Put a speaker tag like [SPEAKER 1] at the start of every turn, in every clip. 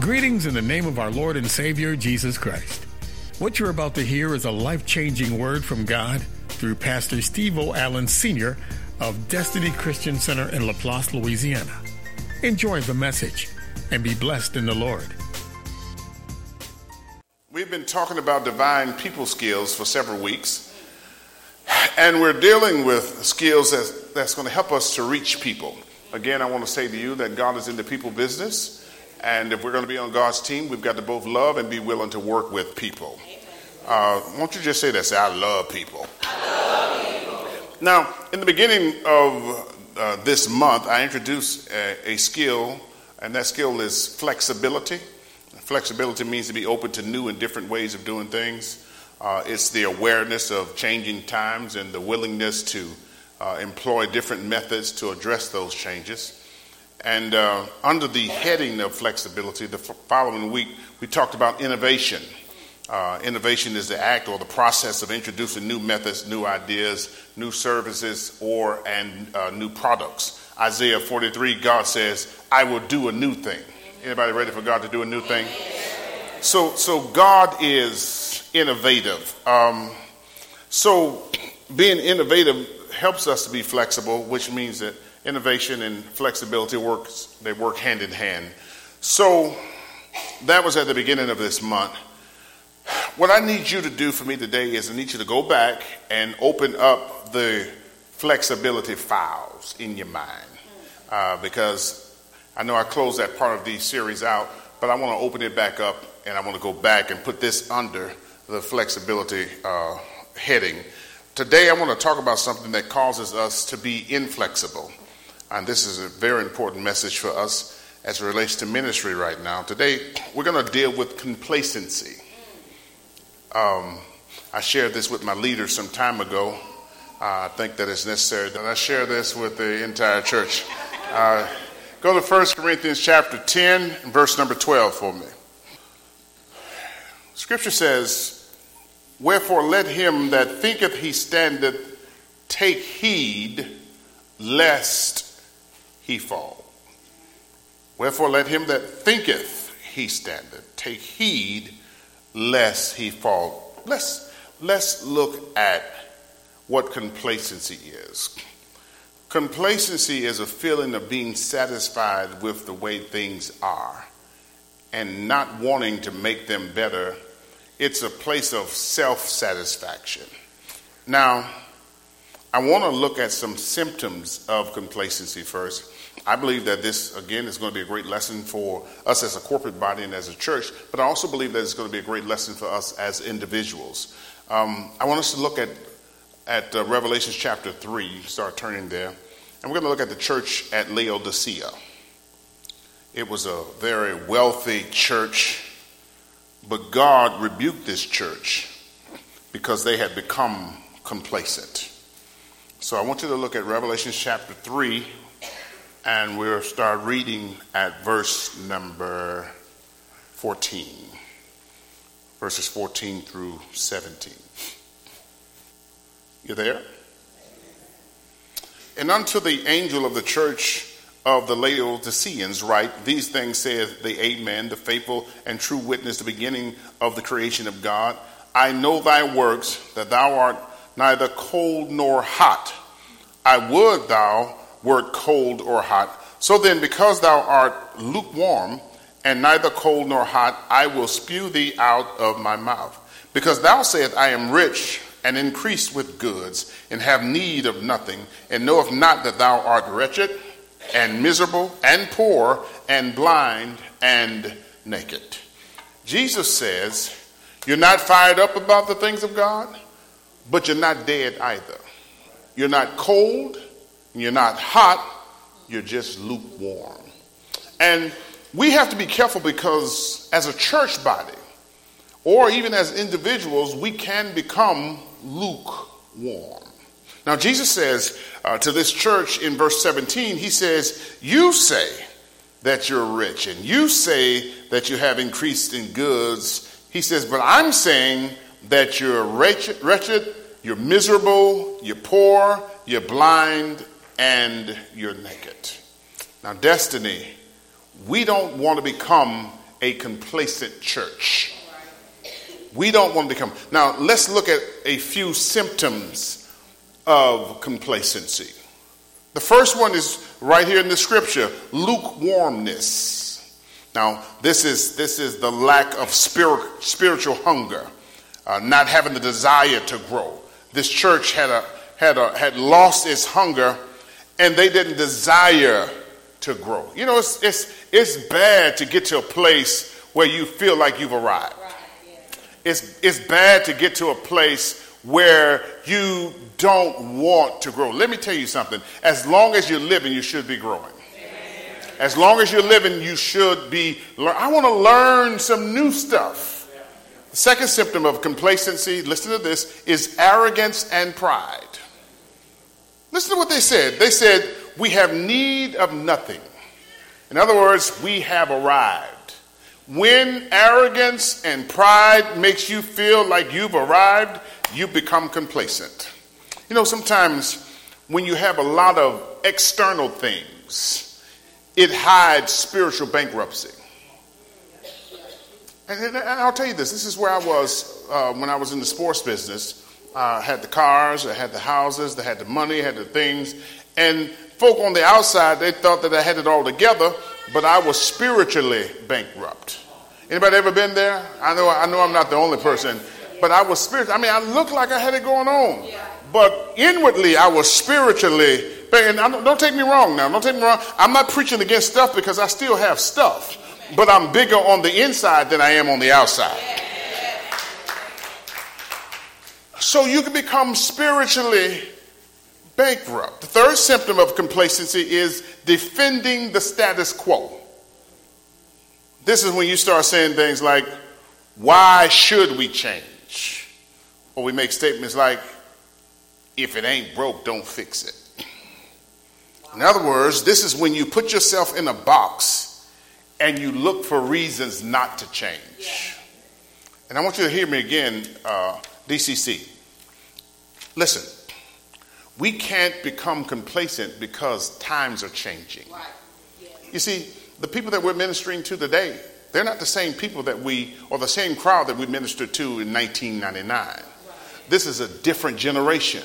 [SPEAKER 1] Greetings in the name of our Lord and Savior, Jesus Christ. What you're about to hear is a life changing word from God through Pastor Steve O. Allen Sr. of Destiny Christian Center in Laplace, Louisiana. Enjoy the message and be blessed in the Lord.
[SPEAKER 2] We've been talking about divine people skills for several weeks, and we're dealing with skills that's, that's going to help us to reach people. Again, I want to say to you that God is in the people business. And if we're going to be on God's team, we've got to both love and be willing to work with people. Uh, won't you just say that? Say, I love people.
[SPEAKER 3] I love people.
[SPEAKER 2] Now, in the beginning of uh, this month, I introduced a, a, skill, and that skill is flexibility. Flexibility means to be open to new and different ways of doing things. Uh, it's the awareness of changing times and the willingness to uh, employ different methods to address those changes. And uh, under the heading of flexibility, the following week, we talked about innovation. Uh, innovation is the act or the process of introducing new methods, new ideas, new services, or and uh, new products. Isaiah 43, God says, "I will do a new thing." Anybody ready for God to do a new thing? So, so God is innovative. Um, so, being innovative helps us to be flexible, which means that innovation and flexibility works they work hand in hand. So that was at the beginning of this month. What i need you to do for me today is i need you to go back and open up the flexibility files in your mind. Uh, because i know i closed that part of the series out but i want to open it back up and i want to go back and put this under the flexibility uh, heading. Today, I want to talk about something that causes us to be inflexible. And this is a very important message for us as it relates to ministry right now. Today, we're going to deal with complacency. Um, I shared this with my leaders some time ago. Uh, I think that it's necessary that I share this with the entire church. Uh, go to 1 Corinthians chapter 10, verse number 12 for me. Scripture says, Wherefore let him that thinketh he standeth take heed lest he fall. Wherefore let him that thinketh he standeth take heed lest he fall. Let's, let's look at what complacency is. Complacency is a feeling of being satisfied with the way things are and not wanting to make them better. It's a place of self satisfaction. Now, I want to look at some symptoms of complacency first. I believe that this, again, is going to be a great lesson for us as a corporate body and as a church, but I also believe that it's going to be a great lesson for us as individuals. Um, I want us to look at, at uh, Revelation chapter 3, start turning there, and we're going to look at the church at Laodicea. It was a very wealthy church, but God rebuked this church because they had become complacent. So I want you to look at Revelation chapter 3, and we'll start reading at verse number 14, verses 14 through 17. You there? And unto the angel of the church of the Laodiceans write, These things saith the Amen, the faithful and true witness, the beginning of the creation of God. I know thy works, that thou art neither cold nor hot. I would thou wert cold or hot. So then, because thou art lukewarm, and neither cold nor hot, I will spew thee out of my mouth. Because thou sayest, I am rich and increased with goods, and have need of nothing, and knoweth not that thou art wretched, and miserable, and poor, and blind, and naked. Jesus says, You're not fired up about the things of God? but you're not dead either. You're not cold, you're not hot, you're just lukewarm. And we have to be careful because as a church body, or even as individuals, we can become lukewarm. Now, Jesus says uh, to this church in verse 17, He says, You say that you're rich, and you say that you have increased in goods. He says, But I'm saying that you're wretched, wretched, you're miserable, you're poor, you're blind, and you're naked. Now, destiny, we don't want to become a complacent church. We don't want to become. Now, let's look at a few symptoms of complacency. The first one is right here in the scripture lukewarmness. Now, this is, this is the lack of spirit, spiritual hunger, uh, not having the desire to grow. This church had, a, had, a, had lost its hunger and they didn't desire to grow. You know, it's, it's, it's bad to get to a place where you feel like you've arrived. It's, it's bad to get to a place where you don't want to grow. Let me tell you something. As long as you're living, you should be growing. As long as you're living, you should be. I want to learn some new stuff. The second symptom of complacency, listen to this, is arrogance and pride. Listen to what they said. They said, We have need of nothing. In other words, we have arrived. When arrogance and pride makes you feel like you've arrived, you become complacent. You know, sometimes when you have a lot of external things, it hides spiritual bankruptcy. And, I'll tell you this this is where I was uh, when I was in the sports business. I had the cars, I had the houses, I had the money, had the things. And folk on the outside, they thought that I had it all together, but I was spiritually bankrupt. Anybody ever been there? I know, I know I'm not the only person, but I was spiritual. I mean, I looked like I had it going on, but inwardly I was spiritually and don't take me wrong now. Don't take me wrong. I'm not preaching against stuff because I still have stuff, but I'm bigger on the inside than I am on the outside. So you can become spiritually bankrupt. The third symptom of complacency is defending the status quo. This is when you start saying things like, why should we change? Or we make statements like, if it ain't broke, don't fix it. In other words, this is when you put yourself in a box and you look for reasons not to change. And I want you to hear me again, uh, DCC. Listen, we can't become complacent because times are changing. You see, the people that we're ministering to today, they're not the same people that we, or the same crowd that we ministered to in 1999. This is a different generation.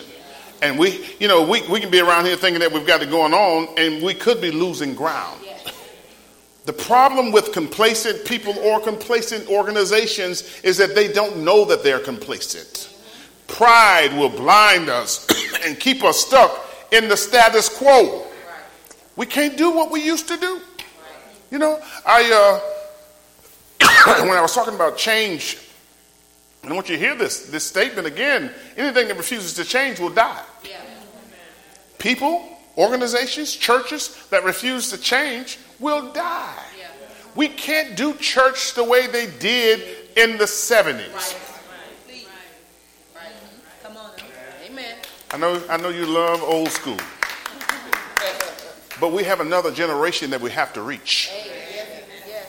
[SPEAKER 2] And we, you know, we, we can be around here thinking that we've got it going on, and we could be losing ground. The problem with complacent people or complacent organizations is that they don't know that they're complacent. Pride will blind us and keep us stuck in the status quo. We can't do what we used to do. You know, I uh, when I was talking about change and I want you to hear this, this statement again. Anything that refuses to change will die. Yeah. People, organizations, churches that refuse to change will die. Yeah. We can't do church the way they did in the 70s. Right. Come on. Amen. I know, I know you love old school. but we have another generation that we have to reach.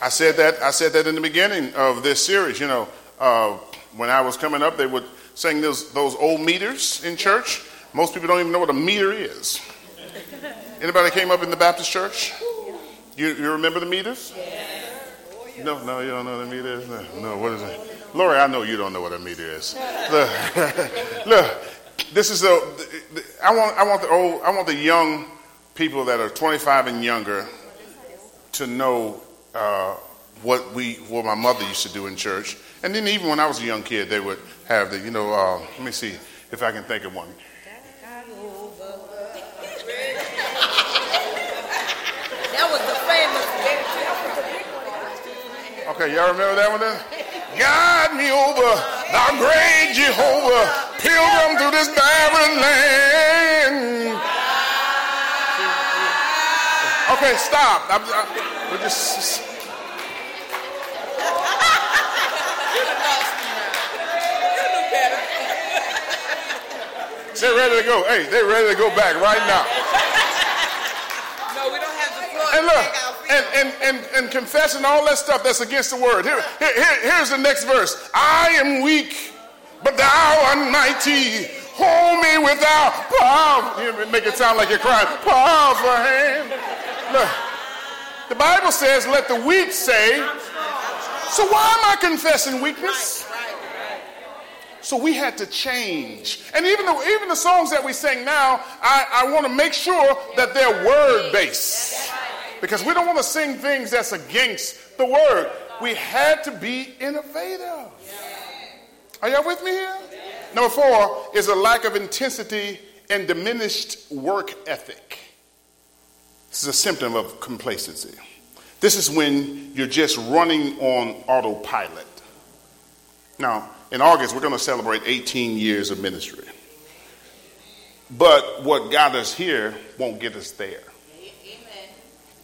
[SPEAKER 2] I said that I said that in the beginning of this series, you know, uh, when I was coming up, they would sing those, those old meters in church. Most people don't even know what a meter is. Anybody came up in the Baptist church? You, you remember the meters? No, no, you don't know what a meter is? No, no, what is it? Lori, I know you don't know what a meter is. Look, look this is the, I want, I want the old, I want the young people that are 25 and younger to know uh, what we, what my mother used to do in church. And then even when I was a young kid, they would have the, you know, uh, let me see if I can think of one.
[SPEAKER 3] That was the famous.
[SPEAKER 2] Okay, y'all remember that one then? Guide me over, thou great Jehovah, pilgrim through this barren land. Okay, stop. I'm, I, we're just. They're ready to go. Hey, they're ready to go back right now.
[SPEAKER 3] No, we don't have the floor.
[SPEAKER 2] And look, and, and, and, and confessing all that stuff that's against the word. Here, here, here's the next verse. I am weak, but thou art mighty. Hold me without power. Make it sound like you're crying. Powerful hand. Look, the Bible says, let the weak say, So why am I confessing weakness? So we had to change. And even the, even the songs that we sing now, I, I want to make sure that they're word based. Because we don't want to sing things that's against the word. We had to be innovative. Are y'all with me here? Number four is a lack of intensity and diminished work ethic. This is a symptom of complacency. This is when you're just running on autopilot. Now, in August, we're going to celebrate 18 years of ministry. But what got us here won't get us there.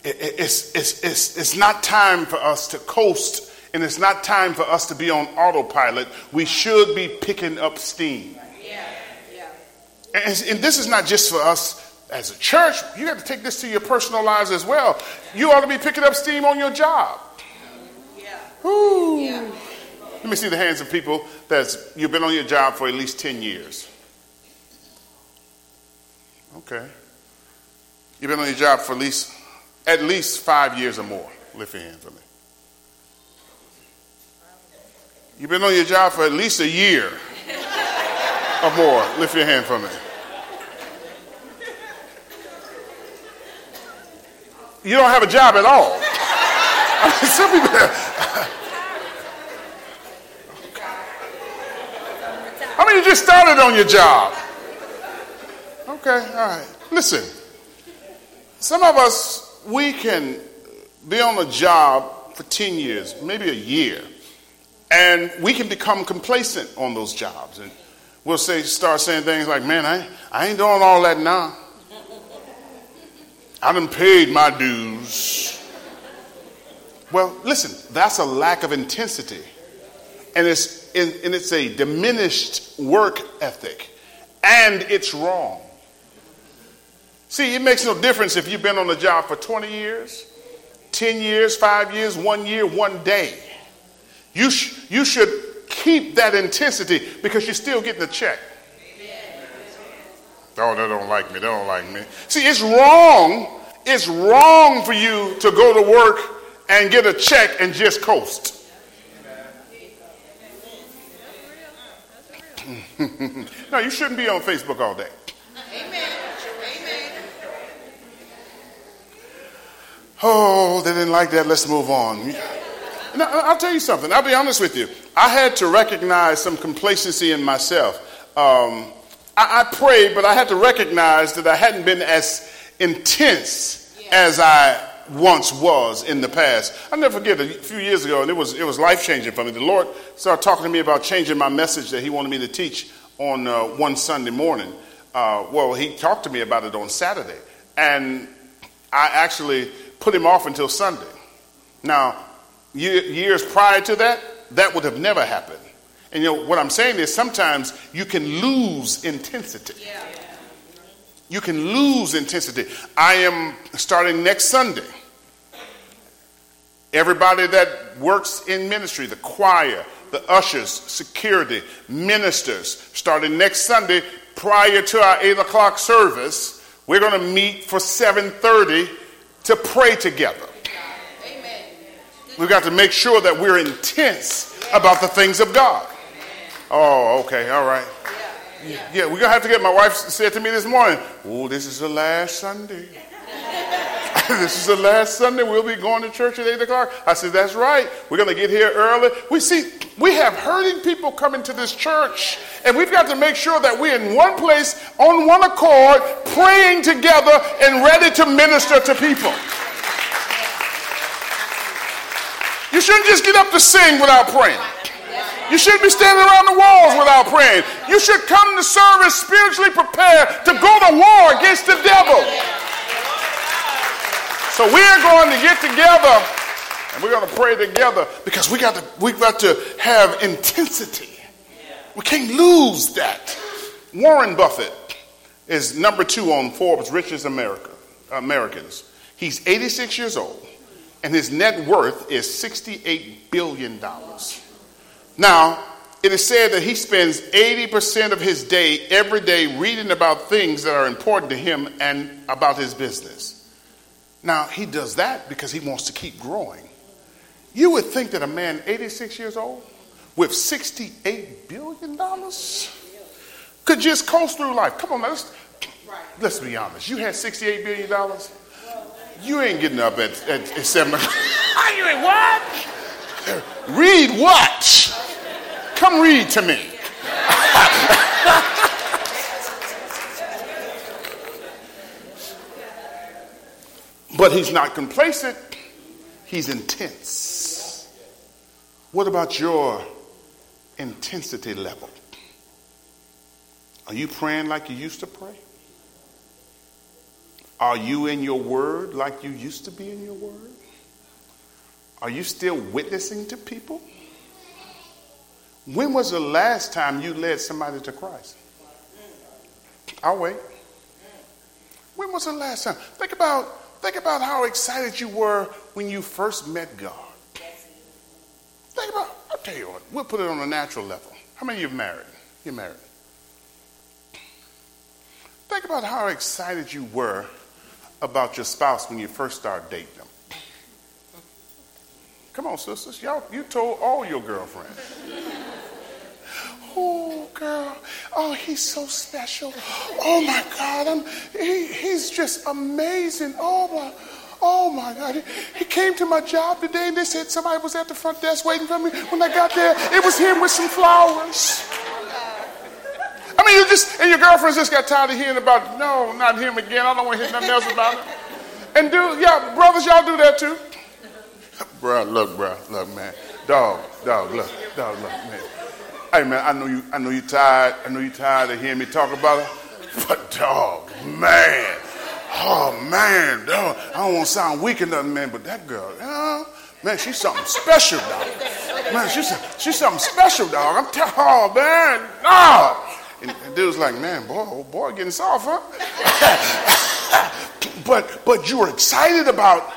[SPEAKER 2] It's, it's, it's, it's not time for us to coast, and it's not time for us to be on autopilot. We should be picking up steam. Yeah, And, and this is not just for us as a church, you got to take this to your personal lives as well. You ought to be picking up steam on your job. Yeah. Let me see the hands of people that's you've been on your job for at least 10 years. Okay. You've been on your job for at least at least five years or more. Lift your hand for me. You've been on your job for at least a year or more. Lift your hand for me. You don't have a job at all. some people. How many you just started on your job? Okay, all right. Listen, some of us, we can be on a job for 10 years, maybe a year, and we can become complacent on those jobs. And we'll say, start saying things like, man, I, I ain't doing all that now. I done paid my dues. Well, listen, that's a lack of intensity. And it's, and it's a diminished work ethic. And it's wrong. See, it makes no difference if you've been on the job for 20 years, 10 years, 5 years, 1 year, 1 day. You, sh- you should keep that intensity because you're still getting a check. Oh, they don't like me. They don't like me. See, it's wrong. It's wrong for you to go to work and get a check and just coast. no, you shouldn't be on Facebook all day. Oh, they didn't like that. Let's move on. Now, I'll tell you something. I'll be honest with you. I had to recognize some complacency in myself. Um, I, I prayed, but I had to recognize that I hadn't been as intense as I once was in the past. I'll never forget a few years ago, and it was, it was life changing for me. The Lord started talking to me about changing my message that He wanted me to teach on uh, one Sunday morning. Uh, well, He talked to me about it on Saturday, and I actually put Him off until Sunday. Now, years prior to that, that would have never happened. And you know what I'm saying is sometimes you can lose intensity. Yeah. You can lose intensity. I am starting next Sunday. Everybody that works in ministry, the choir, the ushers, security, ministers, starting next Sunday prior to our 8 o'clock service, we're going to meet for 7.30 to pray together. Amen. We've got to make sure that we're intense about the things of God. Oh, okay, all right. Yeah, we're going to have to get, my wife said to me this morning, oh, this is the last Sunday. this is the last Sunday. We'll be going to church at 8 o'clock. I said, that's right. We're going to get here early. We see, we have hurting people coming to this church, and we've got to make sure that we're in one place, on one accord, praying together and ready to minister to people. You shouldn't just get up to sing without praying. You shouldn't be standing around the walls without praying. You should come to service spiritually prepared to go to war against the devil. So we're going to get together and we're going to pray together because we got to we got to have intensity. We can't lose that. Warren Buffett is number two on Forbes richest America, Americans. He's 86 years old, and his net worth is $68 billion. Now, it is said that he spends 80% of his day every day reading about things that are important to him and about his business. Now, he does that because he wants to keep growing. You would think that a man 86 years old with $68 billion could just coast through life. Come on, let's, let's be honest. You had $68 billion, you ain't getting up at, at, at 7 o'clock. you what? Read what? Come read to me. But he's not complacent, he's intense. What about your intensity level? Are you praying like you used to pray? Are you in your word like you used to be in your word? Are you still witnessing to people? When was the last time you led somebody to Christ? I'll wait. When was the last time? Think about, think about how excited you were when you first met God. Think about, I'll tell you what, we'll put it on a natural level. How many of you married? You're married. Think about how excited you were about your spouse when you first started dating them. Come on, sisters. Y'all, you told all your girlfriends. Oh, girl. Oh, he's so special. Oh, my God. I'm, he, he's just amazing. Oh, my. Oh my God. He came to my job today and they said somebody was at the front desk waiting for me. When I got there, it was him with some flowers. I mean, you just, and your girlfriends just got tired of hearing about, no, not him again. I don't want to hear nothing else about him. And do, yeah, brothers, y'all do that too. bro, look, bro, look, man. Dog, dog, look, dog, look, man. Hey man, I know you I know you tired. I know you tired of hearing me talk about her. But dog, man. Oh man, dog. I don't want to sound weak or nothing, man, but that girl, uh, man, she's something special, dog. Man, she's she's something special, dog. I'm telling oh man, no. And the dude's like, man, boy, oh boy, getting soft, huh? but but you were excited about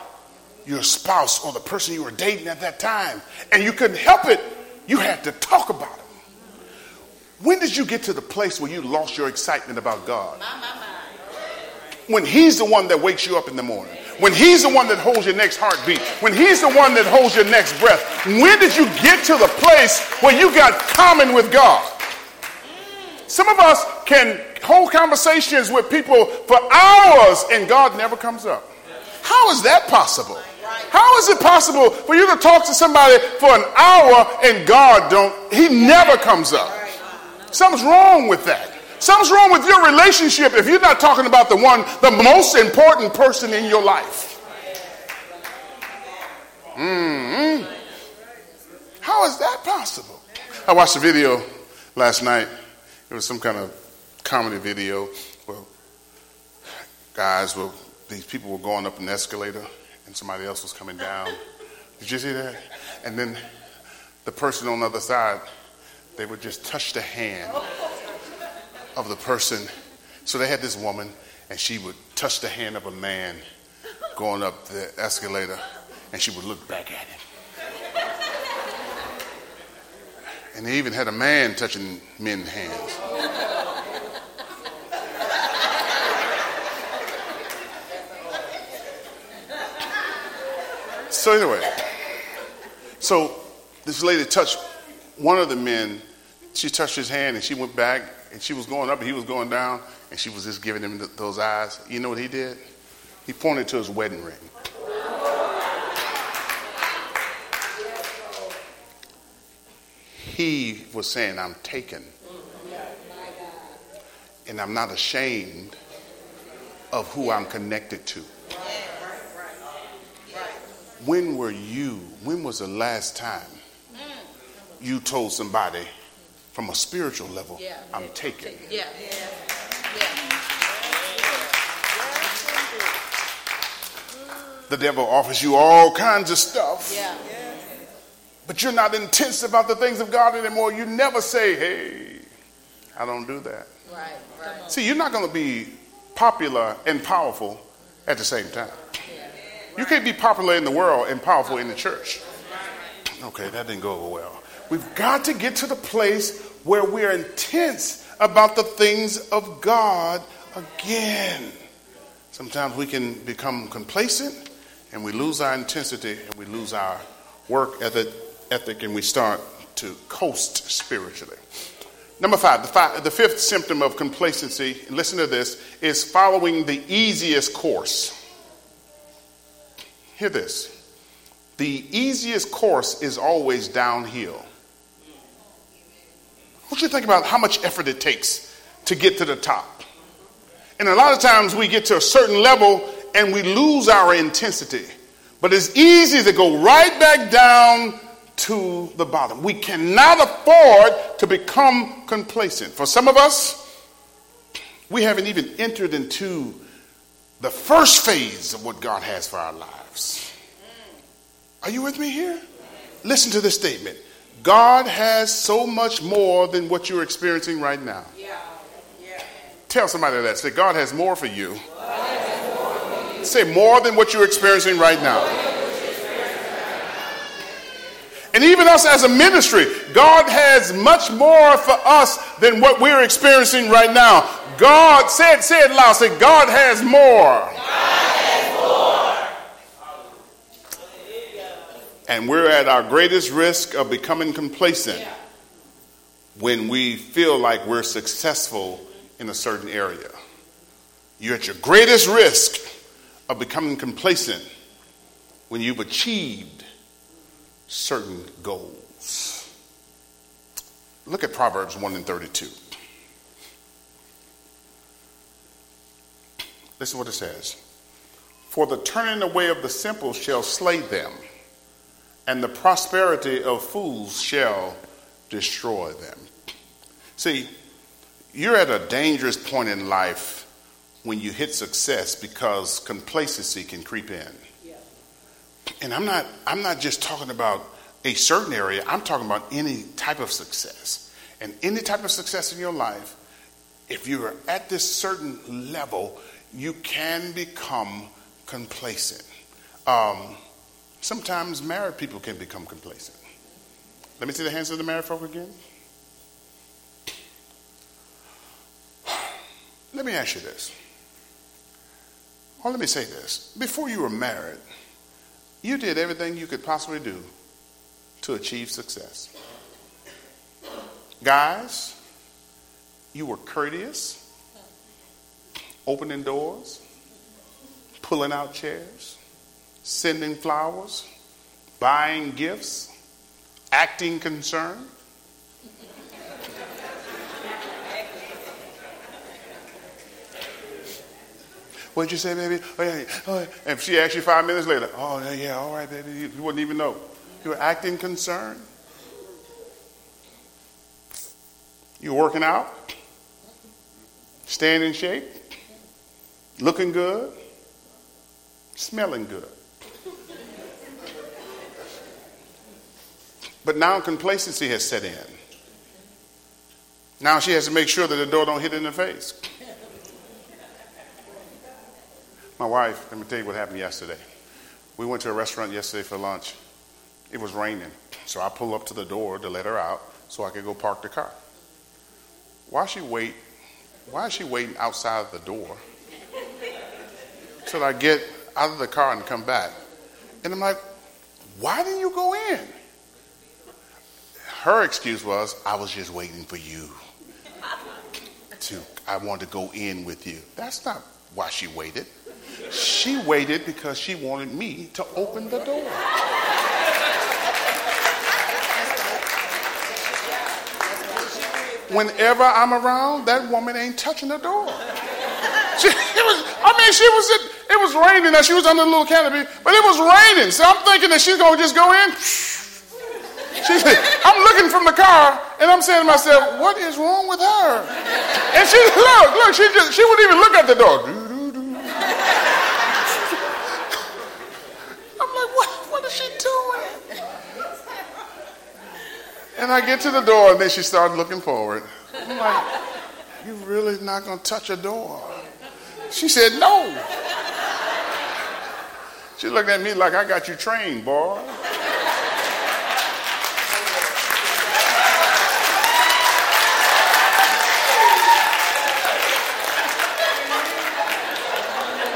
[SPEAKER 2] your spouse or the person you were dating at that time, and you couldn't help it. You had to talk about it. When did you get to the place where you lost your excitement about God? When He's the one that wakes you up in the morning. When He's the one that holds your next heartbeat. When He's the one that holds your next breath. When did you get to the place where you got common with God? Some of us can hold conversations with people for hours and God never comes up. How is that possible? How is it possible for you to talk to somebody for an hour and God don't, he never comes up? Something's wrong with that. Something's wrong with your relationship if you're not talking about the one, the most important person in your life. Mm-hmm. How is that possible? I watched a video last night. It was some kind of comedy video Well, guys were, these people were going up an escalator and somebody else was coming down. Did you see that? And then the person on the other side they would just touch the hand of the person. So they had this woman, and she would touch the hand of a man going up the escalator, and she would look back at him. And they even had a man touching men's hands. So, anyway, so this lady touched one of the men, she touched his hand and she went back and she was going up and he was going down and she was just giving him th- those eyes. You know what he did? He pointed to his wedding ring. He was saying, I'm taken. And I'm not ashamed of who I'm connected to. When were you, when was the last time you told somebody from a spiritual level, yeah. I'm taken. Yeah. yeah. The devil offers you all kinds of stuff. Yeah. But you're not intense about the things of God anymore. You never say, hey, I don't do that. Right, right. See, you're not going to be popular and powerful at the same time. You can't be popular in the world and powerful in the church. Okay, that didn't go well. We've got to get to the place where we're intense about the things of God again. Sometimes we can become complacent and we lose our intensity and we lose our work ethic, ethic and we start to coast spiritually. Number five the, five, the fifth symptom of complacency, listen to this, is following the easiest course. Hear this. The easiest course is always downhill. What you think about how much effort it takes to get to the top? And a lot of times we get to a certain level and we lose our intensity. But it's easy to go right back down to the bottom. We cannot afford to become complacent. For some of us, we haven't even entered into the first phase of what God has for our lives. Are you with me here? Listen to this statement God has so much more than what you're experiencing right now. Yeah. Yeah. Tell somebody that. Say, God has more for you. More for you. Say, more than what you're experiencing right now. And even us as a ministry, God has much more for us than what we're experiencing right now. God, said, say it loud, say, God has more. God has more. And we're at our greatest risk of becoming complacent yeah. when we feel like we're successful in a certain area. You're at your greatest risk of becoming complacent when you've achieved certain goals. Look at Proverbs 1 and 32. Listen to what it says. For the turning away of the simple shall slay them, and the prosperity of fools shall destroy them. See, you're at a dangerous point in life when you hit success because complacency can creep in and I'm not I'm not just talking about a certain area, I'm talking about any type of success. And any type of success in your life, if you are at this certain level, you can become complacent. Um, sometimes married people can become complacent. Let me see the hands of the married folk again. Let me ask you this. Or let me say this. Before you were married, you did everything you could possibly do to achieve success. Guys, you were courteous, opening doors, pulling out chairs, sending flowers, buying gifts, acting concerned. What'd you say, baby? Oh, yeah, oh, yeah. And she asked you five minutes later, oh, yeah, yeah, all right, baby. You, wouldn't even know. You were acting concerned. You were working out, staying in shape, looking good, smelling good. But now complacency has set in. Now she has to make sure that the door don't hit in the face. My wife, let me tell you what happened yesterday. We went to a restaurant yesterday for lunch. It was raining, so I pulled up to the door to let her out so I could go park the car. Why she wait? Why is she waiting outside the door till I get out of the car and come back? And I'm like, why didn't you go in? Her excuse was, I was just waiting for you to. I wanted to go in with you. That's not why she waited. She waited because she wanted me to open the door. Whenever I'm around, that woman ain't touching the door. She, was, I mean, she was, it was raining and she was under a little canopy, but it was raining. So I'm thinking that she's going to just go in. She said, I'm looking from the car and I'm saying to myself, what is wrong with her? And she, look, look, she just, she wouldn't even look at the door. I'm like, what, what is she doing? And I get to the door, and then she started looking forward. I'm like, You really not going to touch a door? She said, No. She looked at me like I got you trained, boy.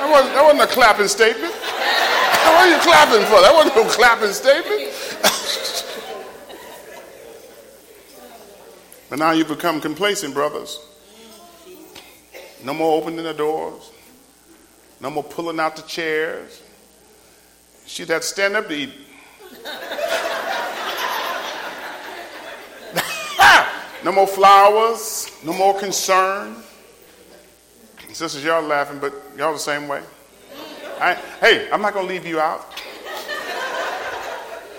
[SPEAKER 2] That wasn't, that wasn't a clapping statement. what are you clapping for? That wasn't no clapping statement. but now you've become complacent, brothers. No more opening the doors. No more pulling out the chairs. She's had stand up to eat. no more flowers. No more concern. Sisters, y'all laughing, but y'all the same way. I, hey, I'm not going to leave you out.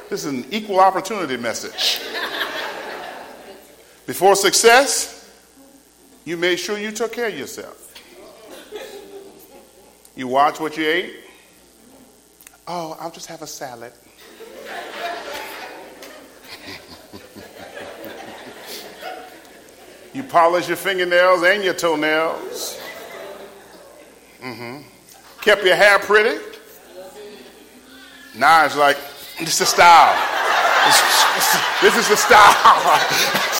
[SPEAKER 2] This is an equal opportunity message. Before success, you made sure you took care of yourself. You watch what you ate. Oh, I'll just have a salad. you polish your fingernails and your toenails. Mm-hmm. Kept your hair pretty. Now it's like, this is the style. This is the style.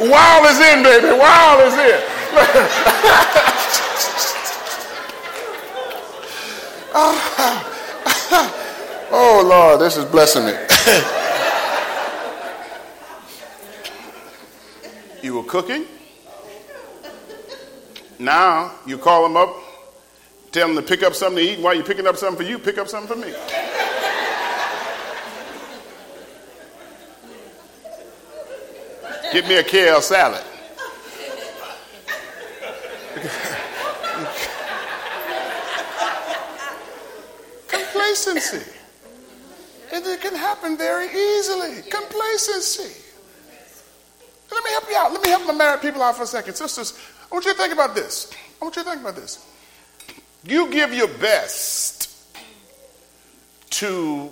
[SPEAKER 2] Wild is in, baby. Wild is in. oh, Lord, this is blessing me. Were cooking. Now you call them up, tell them to pick up something to eat. While you're picking up something for you, pick up something for me. Get me a kale salad. Complacency. It can happen very easily. Complacency. Me out. Let me help the married people out for a second. Sisters, I want you to think about this. I want you to think about this. You give your best to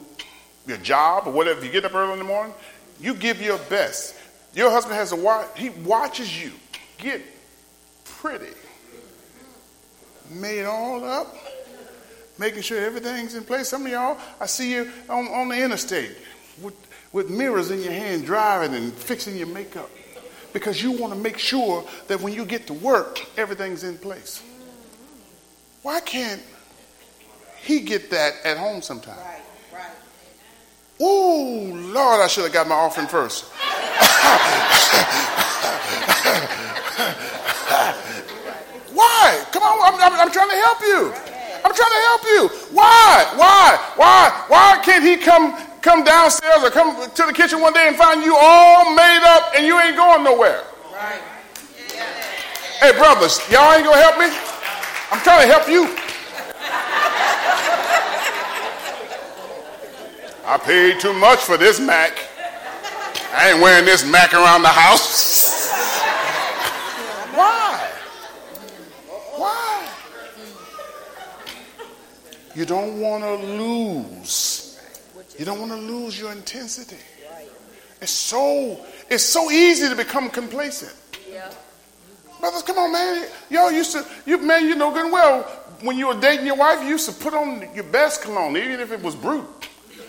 [SPEAKER 2] your job or whatever. You get up early in the morning, you give your best. Your husband has a watch, he watches you get pretty, made all up, making sure everything's in place. Some of y'all, I see you on, on the interstate with, with mirrors in your hand, driving and fixing your makeup because you want to make sure that when you get to work, everything's in place. Why can't he get that at home sometime? Right, right. Ooh, Lord, I should have got my offering first. Why? Come on, I'm, I'm, I'm, trying to help you. I'm trying to help you. Why? Why? Why? Why can't he come come downstairs or come to the kitchen one day and find you all made up and you ain't going nowhere? Right. Hey, brothers, y'all ain't gonna help me? I'm trying to help you. I paid too much for this Mac. I ain't wearing this Mac around the house. Why? Why? You don't want to lose. You don't want to lose your intensity. It's so it's so easy to become complacent. Brothers, come on, man. Y'all used to, you man, you know good and well, when you were dating your wife, you used to put on your best cologne, even if it was Brut.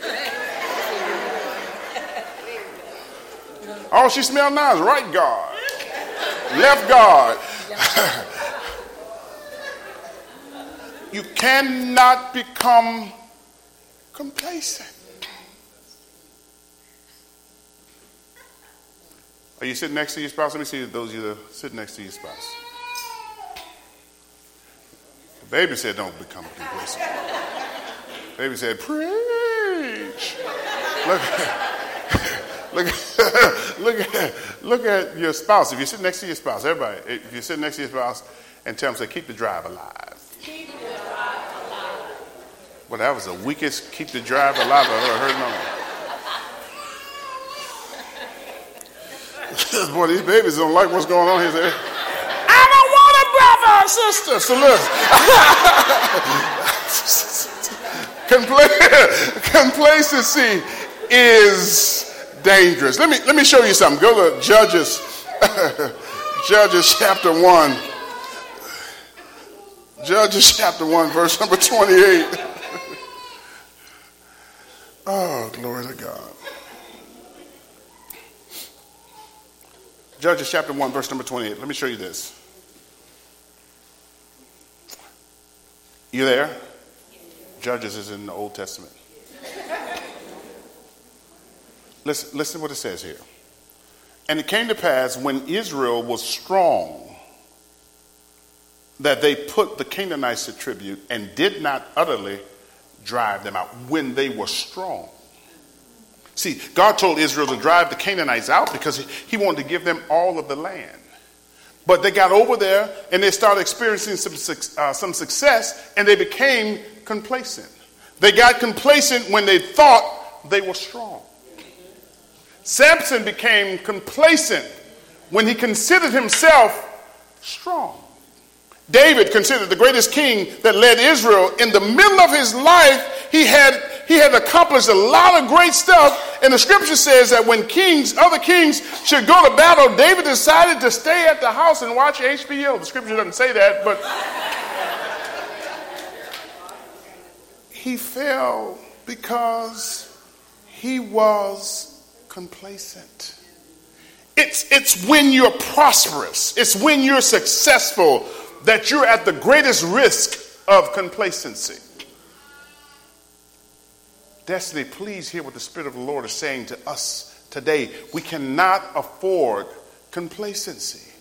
[SPEAKER 2] All she smelled now is right guard, left guard. you cannot become complacent. Are you sitting next to your spouse? Let me see those of you that sitting next to your spouse. The baby said, Don't become complacent. baby said, Preach. Look. Look, look, at, look at your spouse. If you sit next to your spouse, everybody, if you sit next to your spouse and tell them, say, keep the drive alive. Keep the drive alive. Well, that was the weakest keep the drive alive I've ever heard in my life. Boy, these babies don't like what's going on here. I don't want a brother or sister. So look. Complacency is dangerous. Let me, let me show you something. Go to Judges, Judges chapter 1. Judges chapter 1, verse number 28. oh, glory to God. Judges chapter 1, verse number 28. Let me show you this. You there? Judges is in the Old Testament. listen, listen to what it says here. And it came to pass when Israel was strong that they put the Canaanites to tribute and did not utterly drive them out when they were strong. See, God told Israel to drive the Canaanites out because he wanted to give them all of the land. But they got over there and they started experiencing some, uh, some success and they became complacent. They got complacent when they thought they were strong. Samson became complacent when he considered himself strong. David, considered the greatest king that led Israel, in the middle of his life, he had, he had accomplished a lot of great stuff. And the scripture says that when kings, other kings, should go to battle, David decided to stay at the house and watch HBO. The scripture doesn't say that, but he fell because he was complacent. It's, it's when you're prosperous, it's when you're successful that you're at the greatest risk of complacency. Destiny, please hear what the Spirit of the Lord is saying to us today. We cannot afford complacency.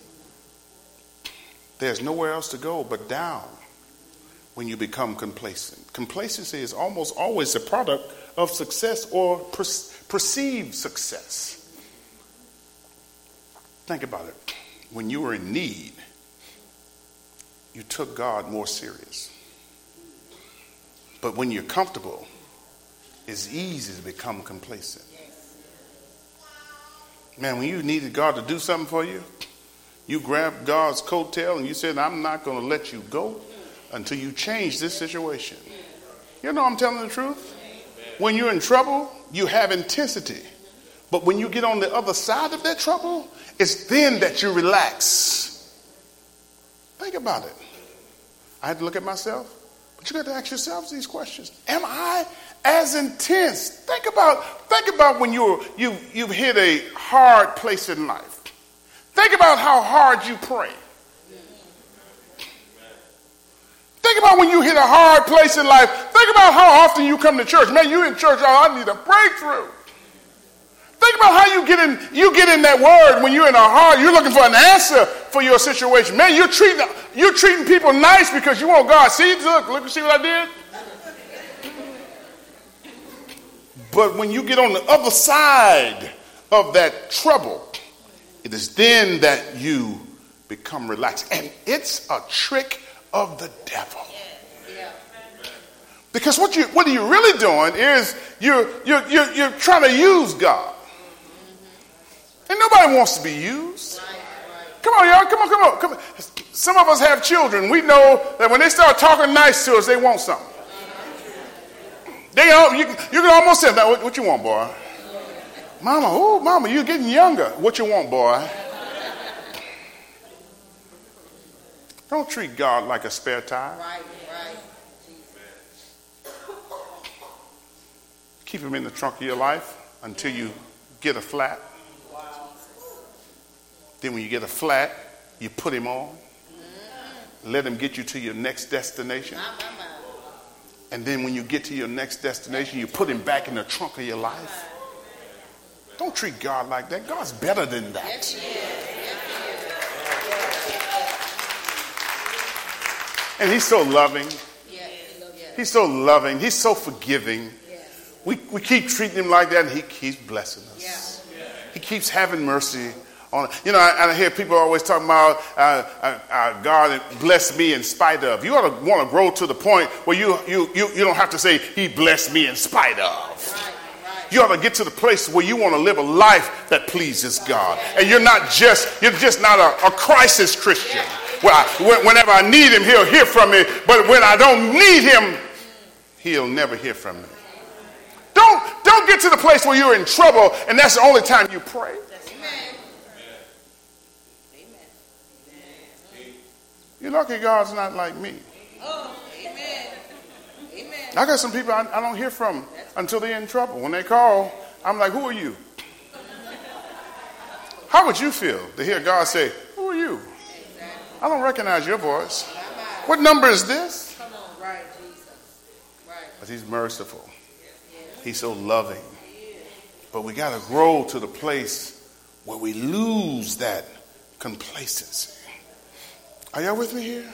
[SPEAKER 2] There's nowhere else to go but down when you become complacent. Complacency is almost always a product of success or per- perceived success. Think about it. When you were in need, you took God more serious. But when you're comfortable, it's easy to become complacent. Man, when you needed God to do something for you, you grabbed God's coattail and you said, I'm not going to let you go until you change this situation. You know I'm telling the truth? When you're in trouble, you have intensity. But when you get on the other side of that trouble, it's then that you relax. Think about it. I had to look at myself, but you got to ask yourselves these questions. Am I as intense? Think about, think about when you're, you, you've hit a hard place in life. Think about how hard you pray. Think about when you hit a hard place in life. Think about how often you come to church. Man, you in church, oh, I need a breakthrough. Think about how you get in, you get in that word when you're in a hard, you're looking for an answer for your situation. Man, you're treating, you're treating people nice because you want God. See, look, look, see what I did? But when you get on the other side of that trouble, it is then that you become relaxed. And it's a trick of the devil. Because what you what are you're really doing is you're, you're, you're, you're trying to use God. And nobody wants to be used. Come on, y'all. Come on, come on, come on. Some of us have children. We know that when they start talking nice to us, they want something. They you, you can almost say that. What, what you want, boy? Mama, oh, mama, you're getting younger. What you want, boy? Don't treat God like a spare tire. Right, right. Keep him in the trunk of your life until you get a flat. Then when you get a flat, you put him on. Let him get you to your next destination. And then when you get to your next destination, you put him back in the trunk of your life. Don't treat God like that. God's better than that. And he's so loving. He's so loving. He's so forgiving. We, we keep treating him like that, and he keeps blessing us. He keeps having mercy on, you know, I, I hear people always talking about uh, uh, uh, God bless me in spite of. You ought to want to grow to the point where you, you, you, you don't have to say, He blessed me in spite of. You ought to get to the place where you want to live a life that pleases God. And you're not just, you're just not a, a crisis Christian. Well, I, whenever I need him, he'll hear from me. But when I don't need him, he'll never hear from me. Don't, don't get to the place where you're in trouble and that's the only time you pray. You're lucky God's not like me. Oh, amen. Amen. I got some people I, I don't hear from until they're in trouble. When they call, I'm like, who are you? How would you feel to hear God say, Who are you? I don't recognize your voice. What number is this? But he's merciful. He's so loving. But we got to grow to the place where we lose that complacency. Are y'all with me here?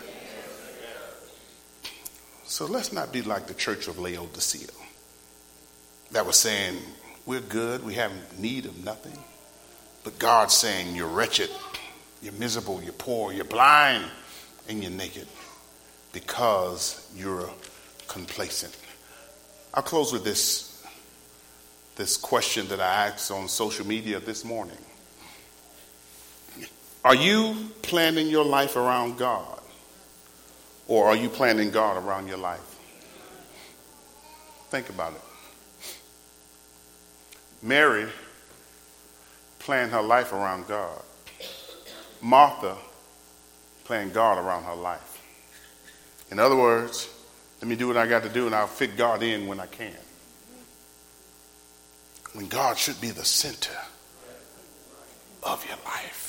[SPEAKER 2] So let's not be like the church of Laodicea that was saying, We're good, we have need of nothing. But God's saying, You're wretched, you're miserable, you're poor, you're blind, and you're naked because you're complacent. I'll close with this, this question that I asked on social media this morning. Are you planning your life around God? Or are you planning God around your life? Think about it. Mary planned her life around God. Martha planned God around her life. In other words, let me do what I got to do and I'll fit God in when I can. When God should be the center of your life.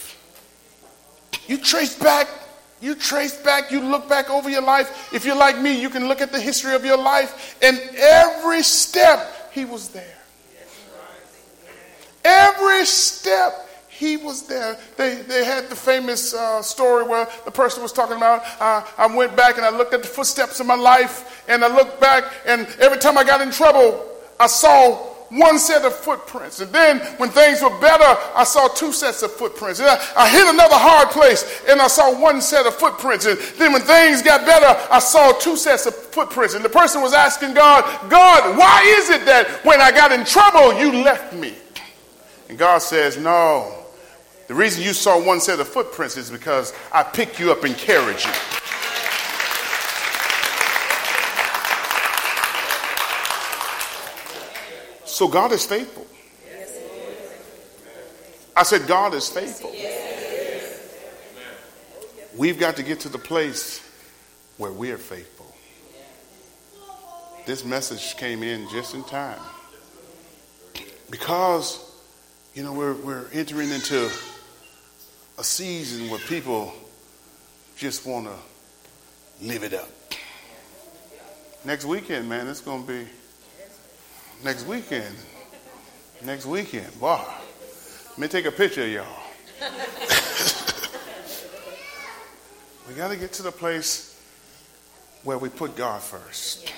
[SPEAKER 2] You trace back you trace back, you look back over your life. If you're like me, you can look at the history of your life, and every step, he was there. Every step, he was there. They, they had the famous uh, story where the person was talking about, uh, I went back and I looked at the footsteps of my life, and I looked back, and every time I got in trouble, I saw one set of footprints. And then when things were better, I saw two sets of footprints. And I, I, hit another hard place and I saw one set of footprints. And then when things got better, I saw two sets of footprints. And the person was asking God, God, why is it that when I got in trouble, you left me? And God says, No. The reason you saw one set of footprints is because I picked you up and carried you. So God is faithful. I said, God is faithful. We've got to get to the place where we're faithful. This message came in just in time. Because, you know, we're, we're entering into a season where people just want to live it up. Next weekend, man, it's going to be next weekend. Next weekend. Boy, let me take a picture of y'all. we got to get to the place where we put God first.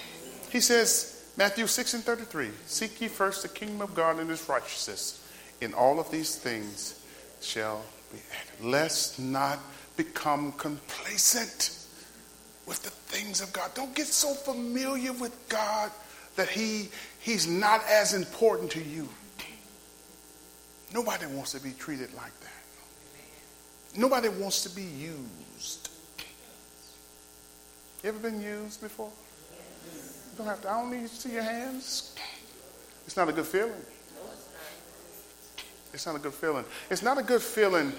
[SPEAKER 2] He says, Matthew 6 and 33 Seek ye first the kingdom of God and his righteousness, in all of these things shall be added. Let's not become complacent with the things of God. Don't get so familiar with God that he, he's not as important to you. Nobody wants to be treated like that. Nobody wants to be used. You ever been used before? You don't have to, I don't need to see your hands. It's not a good feeling. It's not a good feeling. It's not a good feeling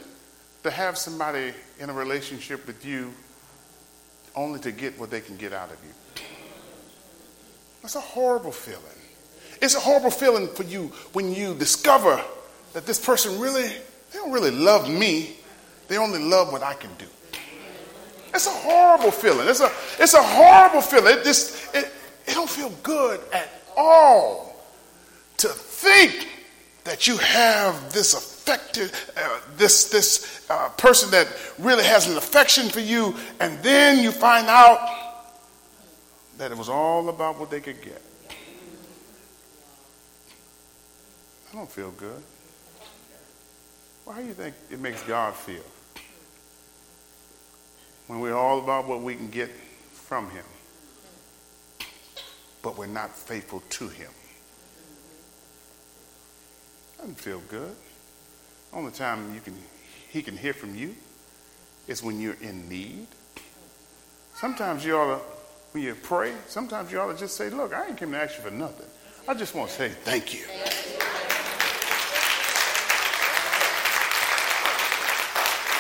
[SPEAKER 2] to have somebody in a relationship with you only to get what they can get out of you. That's a horrible feeling. It's a horrible feeling for you when you discover that this person really, they don't really love me. They only love what I can do. It's a horrible feeling. It's a, it's a horrible feeling. It just, it, it don't feel good at all to think that you have this affected, uh, this, this uh, person that really has an affection for you, and then you find out that it was all about what they could get. I don't feel good. Well, how do you think it makes God feel? When we're all about what we can get from Him, but we're not faithful to Him. Doesn't feel good. Only time you can He can hear from you is when you're in need. Sometimes you ought to when you pray, sometimes you ought to just say, Look, I ain't came to ask you for nothing. I just want to say thank you.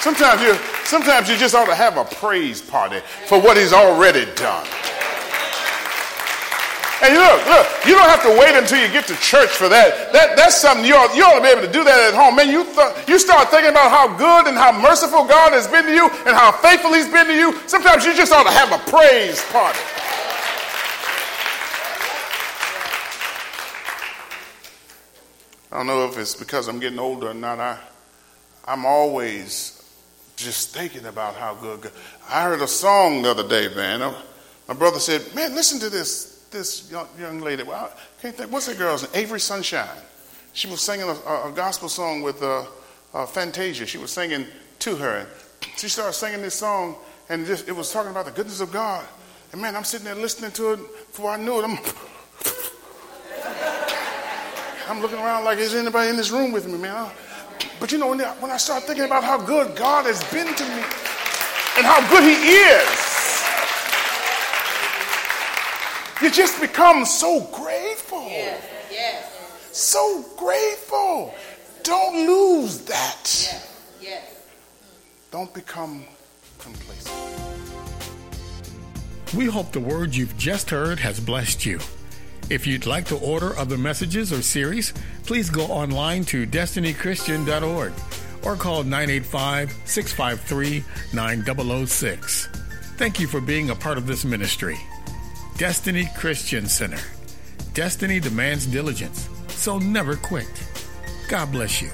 [SPEAKER 2] Sometimes you, sometimes you just ought to have a praise party for what he's already done. And look, look, you don't have to wait until you get to church for that. that that's something you ought, you ought to be able to do that at home. Man, you, th- you start thinking about how good and how merciful God has been to you and how faithful He's been to you. Sometimes you just ought to have a praise party. I don't know if it's because I'm getting older or not. I, I'm always just thinking about how good God. I heard a song the other day, man. My brother said, "Man, listen to this this young, young lady. Well, I can't think. What's that girl's name? Avery Sunshine. She was singing a, a gospel song with uh, uh, Fantasia. She was singing to her. and She started singing this song, and just, it was talking about the goodness of God. And man, I'm sitting there listening to it. Before I knew it, I'm I'm looking around like, is anybody in this room with me, man? But you know, when I, when I start thinking about how good God has been to me and how good He is, you just become so grateful.
[SPEAKER 3] Yes, yes,
[SPEAKER 2] So grateful. Don't lose that.
[SPEAKER 3] yes, yes.
[SPEAKER 2] Don't become complacent.
[SPEAKER 1] We hope the word you've just heard has blessed you. If you'd like to order other messages or series, please go online to destinychristian.org or call 985 653 9006. Thank you for being a part of this ministry. Destiny Christian Center. Destiny demands diligence, so never quit. God bless you.